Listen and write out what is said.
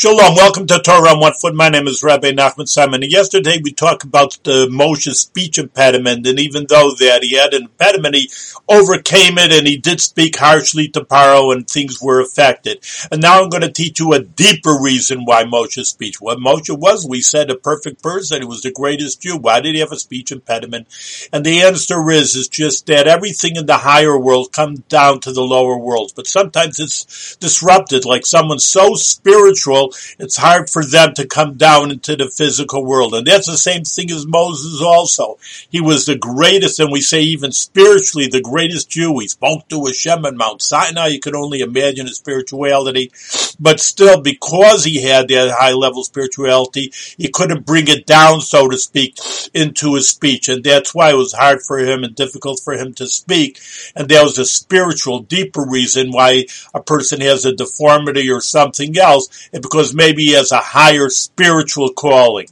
Shalom, welcome to Torah on One Foot. My name is Rabbi Nachman Simon. And yesterday we talked about the Moshe's speech impediment, and even though that he had an impediment, he overcame it and he did speak harshly to Paro and things were affected. And now I'm going to teach you a deeper reason why Moshe's speech. What Moshe was, we said, a perfect person. He was the greatest Jew. Why did he have a speech impediment? And the answer is, is just that everything in the higher world comes down to the lower worlds. But sometimes it's disrupted, like someone so spiritual it's hard for them to come down into the physical world. And that's the same thing as Moses also. He was the greatest, and we say even spiritually, the greatest Jew. He spoke to Hashem on Mount Sinai. You can only imagine his spirituality. But still, because he had that high level spirituality, he couldn't bring it down, so to speak, into his speech. And that's why it was hard for him and difficult for him to speak. And that was a spiritual, deeper reason why a person has a deformity or something else, because maybe he has a higher spiritual calling.